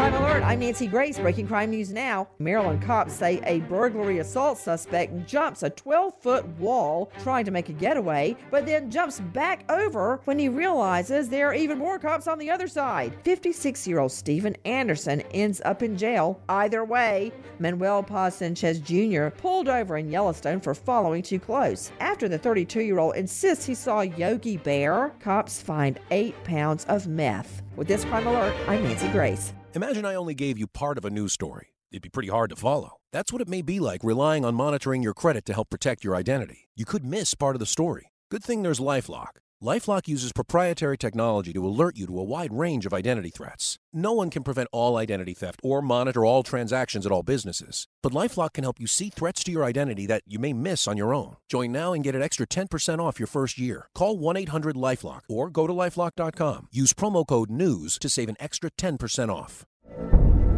Crime Alert, I'm Nancy Grace. Breaking crime news now. Maryland cops say a burglary assault suspect jumps a 12 foot wall trying to make a getaway, but then jumps back over when he realizes there are even more cops on the other side. 56 year old Stephen Anderson ends up in jail. Either way, Manuel Paz Sanchez Jr. pulled over in Yellowstone for following too close. After the 32 year old insists he saw Yogi Bear, cops find eight pounds of meth. With this crime alert, I'm Nancy Grace. Imagine I only gave you part of a news story. It'd be pretty hard to follow. That's what it may be like relying on monitoring your credit to help protect your identity. You could miss part of the story. Good thing there's Lifelock. Lifelock uses proprietary technology to alert you to a wide range of identity threats. No one can prevent all identity theft or monitor all transactions at all businesses, but Lifelock can help you see threats to your identity that you may miss on your own. Join now and get an extra 10% off your first year. Call 1-800-LifeLock or go to lifelock.com. Use promo code NEWS to save an extra 10% off.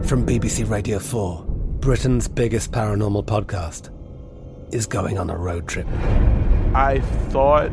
From BBC Radio 4, Britain's biggest paranormal podcast is going on a road trip. I thought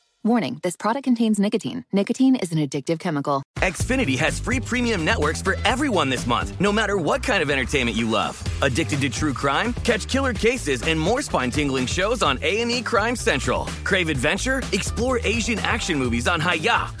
Warning this product contains nicotine. Nicotine is an addictive chemical. Xfinity has free premium networks for everyone this month, no matter what kind of entertainment you love. Addicted to true crime? Catch killer cases and more spine-tingling shows on A&E Crime Central. Crave adventure? Explore Asian action movies on Hi-YAH.